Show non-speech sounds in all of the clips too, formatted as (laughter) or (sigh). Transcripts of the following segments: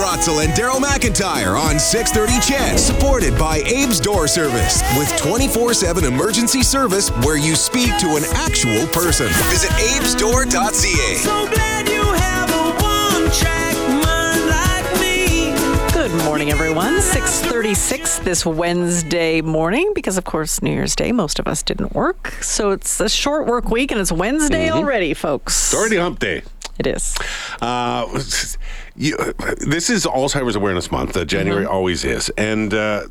Morning with Stacy Brotzel and Daryl McIntyre on 630 CHED. Supported by Abe's Door Service with 24-7 emergency service where you speak to an actual person. Visit abesdoor.ca. So glad you have a one-track mind like me. Good morning, everyone. 636 this Wednesday morning because, of course, New Year's Day, most of us didn't work. So it's a short work week and it's Wednesday mm-hmm. already, folks. It's already hump day. It is. Uh, you, this is Alzheimer's Awareness Month. Uh, January always is, and uh,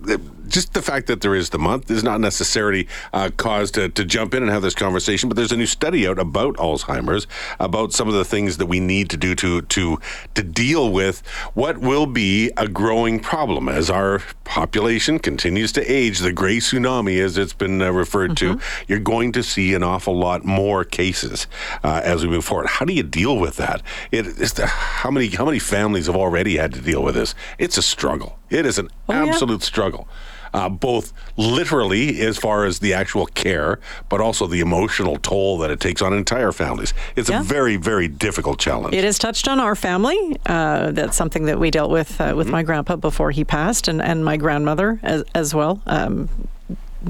just the fact that there is the month is not necessarily uh, cause to, to jump in and have this conversation. But there's a new study out about Alzheimer's, about some of the things that we need to do to to to deal with what will be a growing problem as our population continues to age. The gray tsunami, as it's been uh, referred to, you're going to see an awful lot more cases uh, as we move forward. How do you deal with that? It is the, how many how many families have already had to deal with this? It's a struggle. It is an Oh, yeah. absolute struggle. Uh, both literally as far as the actual care, but also the emotional toll that it takes on entire families. It's Yeah. a very, very difficult challenge. It has touched on our family. Uh, that's something that we dealt with uh, with my grandpa before he passed, and, and my grandmother as, as well. Um,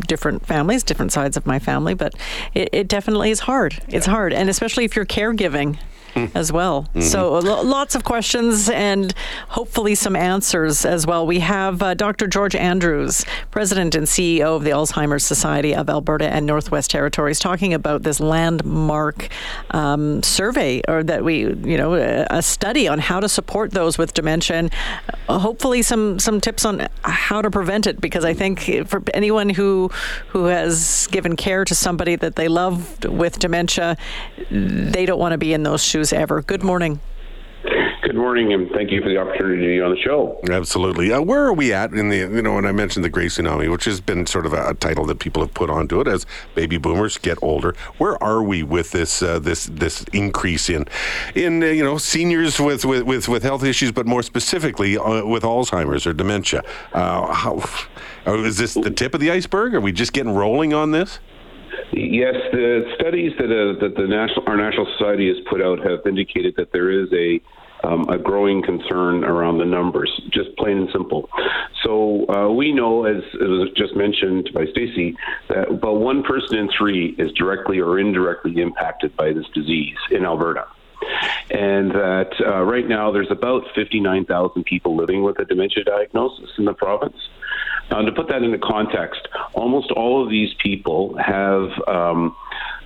different families, different sides of my family, but it, it definitely is hard. It's hard, and especially if you're caregiving. As well. So, lo- lots of questions and hopefully some answers as well. We have uh, Dr. George Andrews, President and CEO of the Alzheimer's Society of Alberta and Northwest Territories, talking about this landmark um, survey or that we, you know, a, study on how to support those with dementia and uh, hopefully some, some tips on how to prevent it because I think for anyone who, who has given care to somebody that they loved with dementia, they don't want to be in those shoes ever. Good morning. Good morning, and thank you for the opportunity to be on the show. Absolutely. Uh, where are we at in the, you know, when I mentioned the Gray Tsunami, which has been sort of a, a title that people have put onto it as baby boomers get older. Where are we with this, uh, this, this increase in, in, uh, you know, seniors with, with, with, with health issues, but more specifically uh, with Alzheimer's or dementia? Uh, how, uh, is this the tip of the iceberg? Are we just getting rolling on this? Yes, the studies that, uh, that the national our national society has put out have indicated that there is a um, a growing concern around the numbers, just plain and simple. So uh, we know, as it was just mentioned by Stacy, that about one person in three is directly or indirectly impacted by this disease in Alberta. And that uh, right now there's about 59,000 people living with a dementia diagnosis in the province. Now, to put that into context, almost all of these people have um,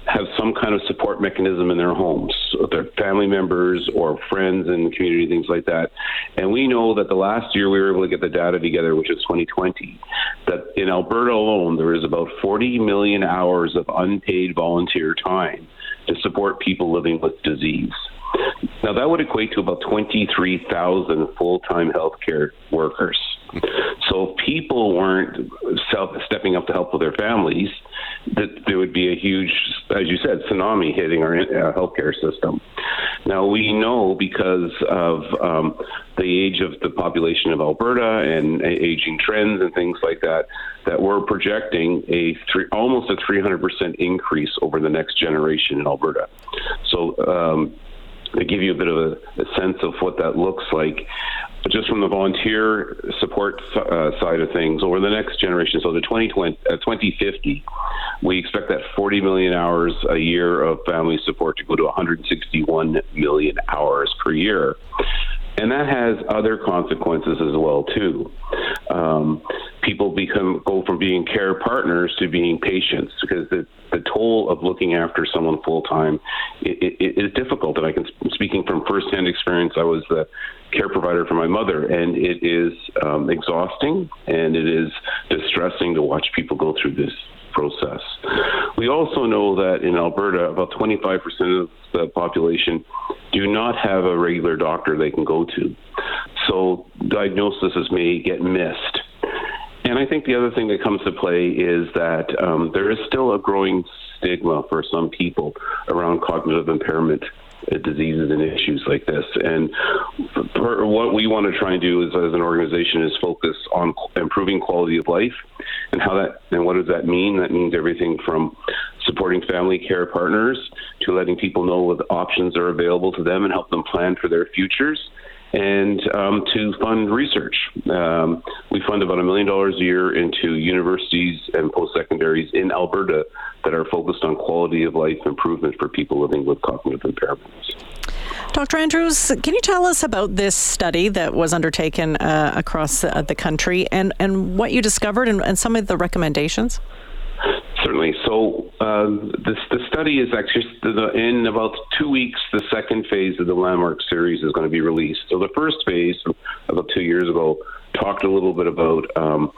have some kind of support mechanism in their homes, their family members or friends in the community, things like that. And we know that the last year we were able to get the data together, which is 2020, that in Alberta alone there is about 40 million hours of unpaid volunteer time to support people living with disease. Now, that would equate to about 23,000 full time healthcare workers. People weren't self, stepping up to help with their families, that there would be a huge, as you said, tsunami hitting our uh, healthcare system. Now, we know because of um, the age of the population of Alberta and a- aging trends and things like that, that we're projecting a three, almost a 300% increase over the next generation in Alberta. So, um, to give you a bit of a, a sense of what that looks like, just from the volunteer support uh, side of things, over the next generation, so the 2020, uh, 2050, we expect that 40 million hours a year of family support to go to 161 million hours per year. And that has other consequences as well too. Um, people become go from being care partners to being patients because the, the toll of looking after someone full time is difficult. And I can speaking from firsthand experience, I was the care provider for my mother, and it is um, exhausting and it is distressing to watch people go through this process. We also know that in Alberta, about 25% of the population do not have a regular doctor they can go to. So diagnoses may get missed. And I think the other thing that comes to play is that um, there is still a growing stigma for some people around cognitive impairment uh, diseases and issues like this. And what we want to try and do is, as an organization is focus on improving quality of life and how that and what does that mean? That means everything from supporting family care partners to letting people know what options are available to them and help them plan for their futures. and um, to fund research. Um, we fund about a million dollars a year into universities and post secondaries in Alberta that are focused on quality of life improvement for people living with cognitive impairments. Dr. Andrews, can you tell us about this study that was undertaken uh, across uh, the country and, and what you discovered and, and some of the recommendations? Certainly. So uh, this the study is actually in about two weeks. The second phase of the landmark series is going to be released. So the first phase, about two years ago, talked a little bit about um,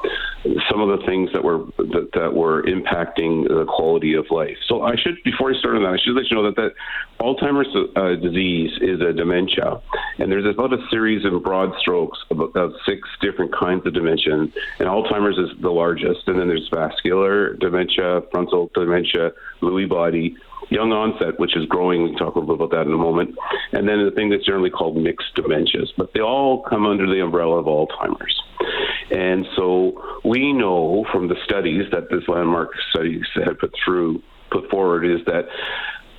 some of the things that were that, that, were impacting the quality of life. So I should, before I start on that, I should let you know that that Alzheimer's uh, disease is a dementia, and there's about a series of broad strokes of about six different kinds of dementia, and Alzheimer's is the largest, and then there's vascular dementia, frontal dementia, Lewy body, young onset, which is growing. We can talk a little bit about that in a moment. And then the thing that's generally called mixed dementias, but they all come under the umbrella of Alzheimer's. And so we know from the studies that this landmark studies had put through, put forward, is that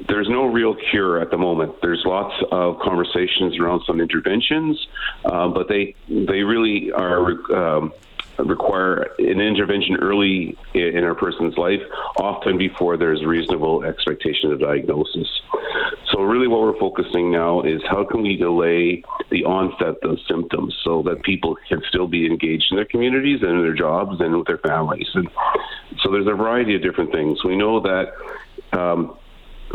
there's no real cure at the moment. There's lots of conversations around some interventions, uh, but they they really are um, require an intervention early in a person's life, often before there's reasonable expectation of diagnosis. So, really, what we're focusing now is how can we delay the onset of symptoms so that people can still be engaged in their communities and in their jobs and with their families. And so, there's a variety of different things. We know that. Um,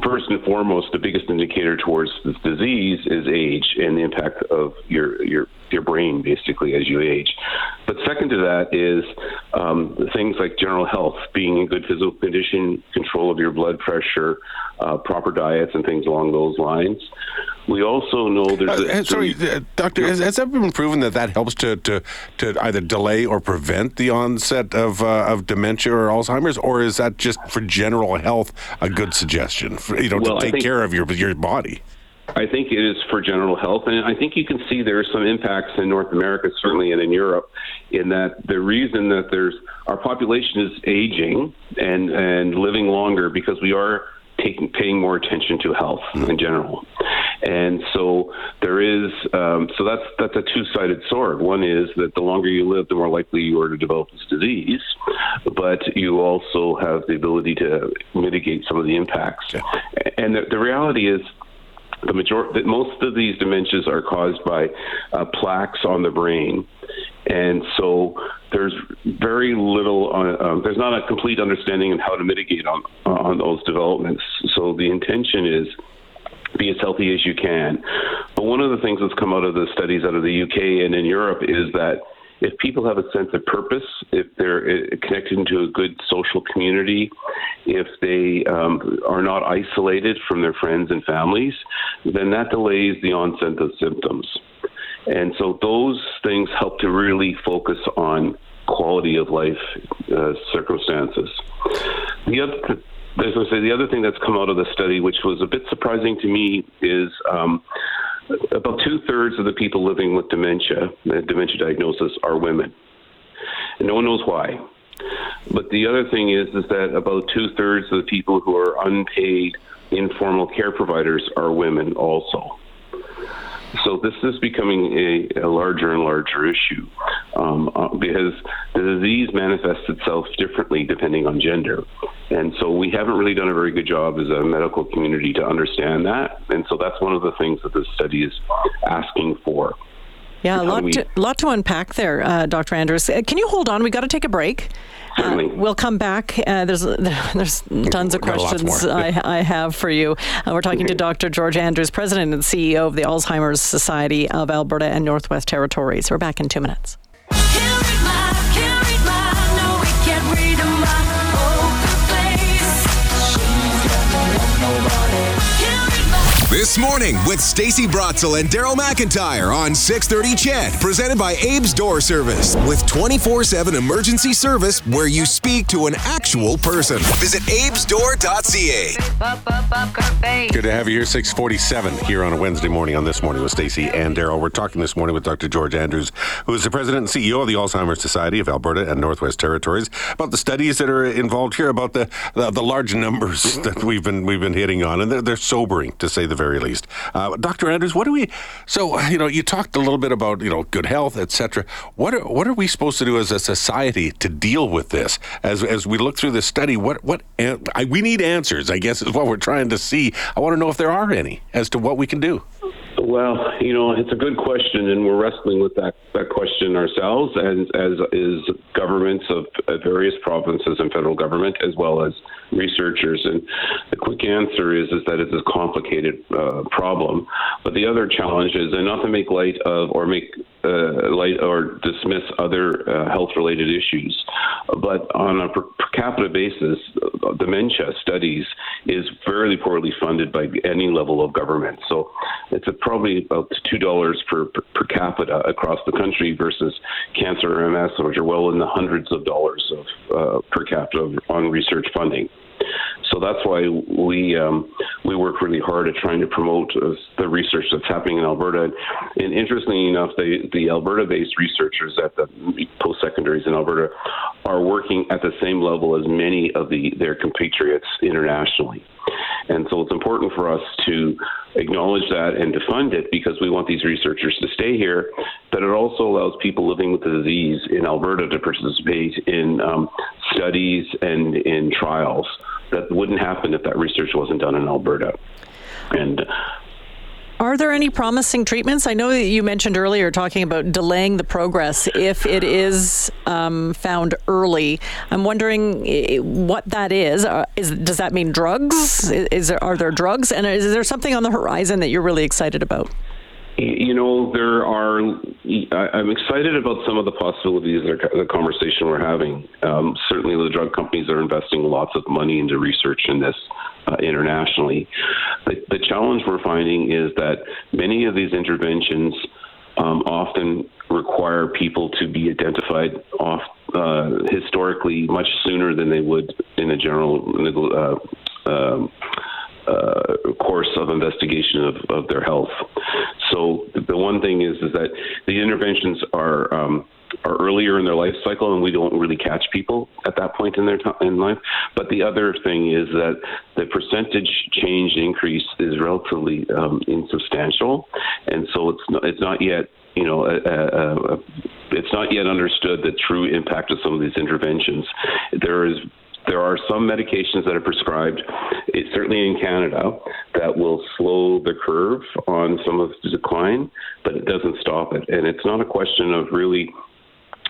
first and foremost, the biggest indicator towards this disease is age and the impact of your your your brain basically as you age. But second to that is um, things like general health, being in good physical condition, control of your blood pressure, uh, proper diets, and things along those lines. We also know there's. Uh, a, sorry, uh, doctor, has, has that been proven that that helps to, to, to either delay or prevent the onset of uh, of dementia or Alzheimer's, or is that just for general health a good suggestion? For, you know, well, to take think, care of your your body. I think it is for general health, and I think you can see there are some impacts in North America, certainly, and in Europe, in that the reason that there's our population is aging and and living longer because we are taking paying more attention to health in general, and so there is um, so that's that's a two sided sword. One is that the longer you live, the more likely you are to develop this disease, but you also have the ability to mitigate some of the impacts. Yeah. And the, the reality is the majority, most of these dementias are caused by uh, plaques on the brain, and so there's very little. Uh, um, there's not a complete understanding of how to mitigate on on those developments. So the intention is be as healthy as you can. But one of the things that's come out of the studies out of the UK and in Europe is that if people have a sense of purpose, if they're uh, connected into a good social community, if they um, are not isolated from their friends and families, then that delays the onset of symptoms. And so those things help to really focus on quality of life uh, circumstances. The other, I say, the other thing that's come out of the study, which was a bit surprising to me, is um, about two thirds of the people living with dementia, dementia diagnosis, are women. And no one knows why. But the other thing is, is that about two thirds of the people who are unpaid informal care providers are women also. So this is becoming a, a larger and larger issue um, uh, because the disease manifests itself differently depending on gender. And so we haven't really done a very good job as a medical community to understand that. And so that's one of the things that this study is asking for. Yeah, a lot, we... to, lot to unpack there, uh, Dr. Andrews. Uh, can you hold on? We've got to take a break. Certainly. Uh, we'll come back. Uh, there's (laughs) there's tons of questions I, I have for you. Uh, we're talking to Dr. George Andrews, President and CEO of the Alzheimer's Society of Alberta and Northwest Territories. We're back in two minutes. This morning with Stacy Brotzel and Daryl McIntyre on 630 CHED, presented by Abe's Door Service, with 24-7 emergency service where you speak to an actual person. Visit abesdoor.ca. Good to have you here, 647 here on a Wednesday morning on This Morning with Stacy and Daryl. We're talking this morning with Dr. George Andrews, who is the president and CEO of the Alzheimer's Society of Alberta and Northwest Territories, about the studies that are involved here, about the, the, the large numbers (laughs) that we've been we've been hitting on, and they're, they're sobering to say the very least. Uh, Dr. Andrews, what do we? So you know, you talked a little bit about you know good health, etc. What are what are we supposed to do as a society to deal with this? As as we look through this study, what what an- I, we need answers. I guess is what we're trying to see. I want to know if there are any as to what we can do. Well, you know, it's a good question, and we're wrestling with that, that question ourselves, and as is governments of various provinces and federal government, as well as researchers. And the quick answer is is that it's a complicated uh, problem. But the other challenge is, and not to make light of or make uh, light or dismiss other uh, health-related issues, but on a per, per capita basis, dementia studies is fairly poorly funded by any level of government. So it's probably about two dollars per, per per capita across the country versus cancer or MS, which are well in the hundreds of dollars of uh, per capita on research funding. So that's why we um, we work really hard at trying to promote uh, the research that's happening in Alberta. And interestingly enough, the the Alberta-based researchers at the post-secondaries in Alberta are working at the same level as many of the their compatriots internationally. And so it's important for us to acknowledge that and to fund it because we want these researchers to stay here. But it also allows people living with the disease in Alberta to participate in um, studies and in trials that wouldn't happen if that research wasn't done in Alberta. And Are there any promising treatments? I know that you mentioned earlier talking about delaying the progress if it is um, found early. I'm wondering what that is. Uh, is does that mean drugs? Is, is there, are there drugs? And is there something on the horizon that you're really excited about? You know, there are. I'm excited about some of the possibilities of the conversation we're having. Um, certainly, the drug companies are investing lots of money into research in this uh, internationally. The, the challenge we're finding is that many of these interventions um, often require people to be identified off uh, historically much sooner than they would in a general uh, um, uh, course of investigation of, of their health. So the one thing is is that the interventions are um, are earlier in their life cycle, and we don't really catch people at that point in their in life. But the other thing is that the percentage change increase is relatively um, insubstantial, and so it's not, it's not yet you know, it's not yet understood the true impact of some of these interventions. There is there are some medications that are prescribed, certainly in Canada, that will slow the curve on some of the decline, but it doesn't stop it. And it's not a question of really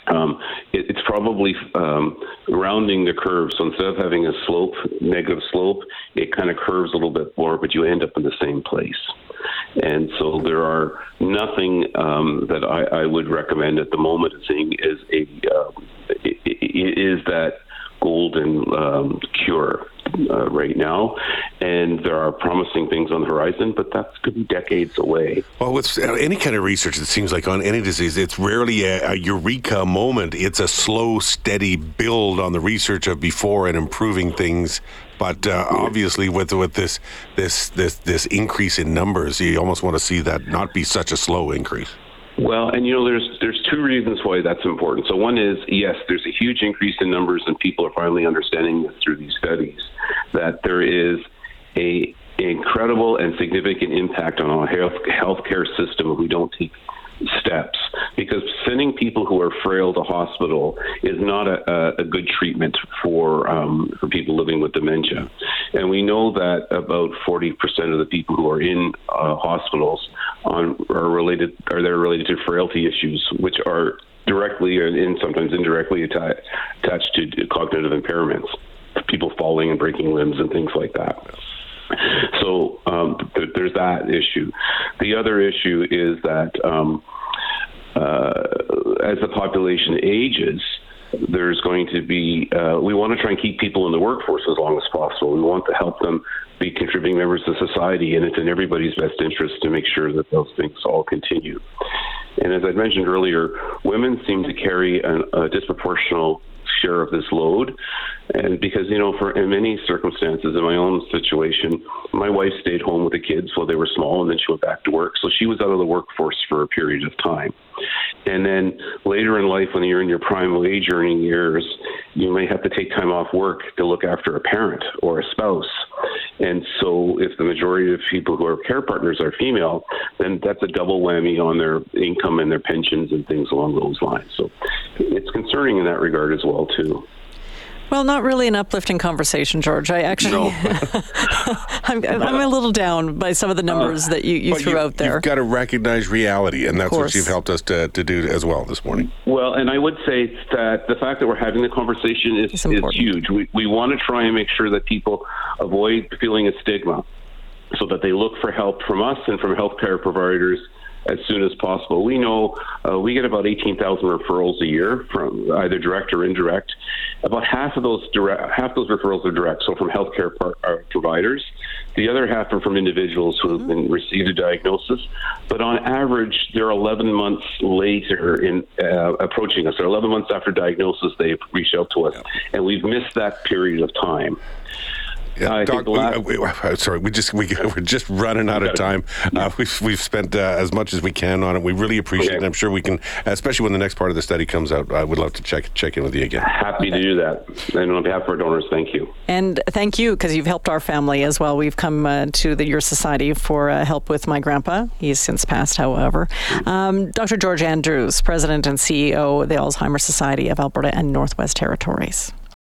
um, it, it's probably um, rounding the curve. So instead of having a slope, negative slope, it kind of curves a little bit more, but you end up in the same place. And so there are nothing um, that I, I would recommend at the moment as saying is a uh, is that golden um, cure uh, right now, and there are promising things on the horizon, but that's could be decades away. Well, with uh, any kind of research, it seems like on any disease, it's rarely a, a eureka moment. It's a slow, steady build on the research of before and improving things. But uh, obviously, with with this this this this increase in numbers, you almost want to see that not be such a slow increase. Well, and you know, there's there's two reasons why that's important. So one is yes, there's a huge increase in numbers, and people are finally understanding this through these studies that there is a incredible and significant impact on our health healthcare system if we don't take sending people who are frail to hospital is not a, a, good treatment for um, for people living with dementia, and we know that about 40% of the people who are in uh, hospitals on are related are they're related to frailty issues, which are directly and sometimes indirectly atta- attached to cognitive impairments, people falling and breaking limbs and things like that. So um, th- there's that issue. The other issue is that um, as the population ages, there's going to be, uh, we want to try and keep people in the workforce as long as possible. We want to help them be contributing members of society, and it's in everybody's best interest to make sure that those things all continue. And as I mentioned earlier, women seem to carry an, a disproportional share of this load. And because, you know, for in many circumstances, in my own situation, my wife stayed home with the kids while they were small and then she went back to work. So she was out of the workforce for a period of time. And then later in life, when you're in your prime wage earning years, you may have to take time off work to look after a parent or a spouse. And so, if the majority of people who are care partners are female, then that's a double whammy on their income and their pensions and things along those lines. So, it's concerning in that regard as well, too. Well, not really an uplifting conversation, George. I actually, No. (laughs) I'm, I'm a little down by some of the uh, numbers that you, you threw you, out there. You've got to recognize reality, and that's what you've helped us to, to do as well this morning. Well, and I would say that the fact that we're having the conversation is, is huge. We, we want to try and make sure that people avoid feeling a stigma so that they look for help from us and from healthcare providers as soon as possible. We know uh, we get about 18,000 referrals a year from either direct or indirect. About half of those direct, half those referrals are direct, so from healthcare par- uh, providers. The other half are from individuals who have been received a diagnosis, but on average, they're 11 months later in uh, approaching us. Or 11 months after diagnosis, they reach out to us, and we've missed that period of time. Yeah, I think Doc, last- we, we- uh, sorry, we just we, (laughs) we're just running out of time. Uh, we've we've spent uh, as much as we can on it. We really appreciate Okay. it. I'm sure we can, especially when the next part of the study comes out. I would love to check check in with you again. Happy to do that. And on behalf of our donors, thank you. And thank you because you've helped our family as well. We've come uh, to the Your Society for uh, help with my grandpa. He's since passed, however. Um, Dr. George Andrews, President and CEO of the Alzheimer's Society of Alberta and Northwest Territories.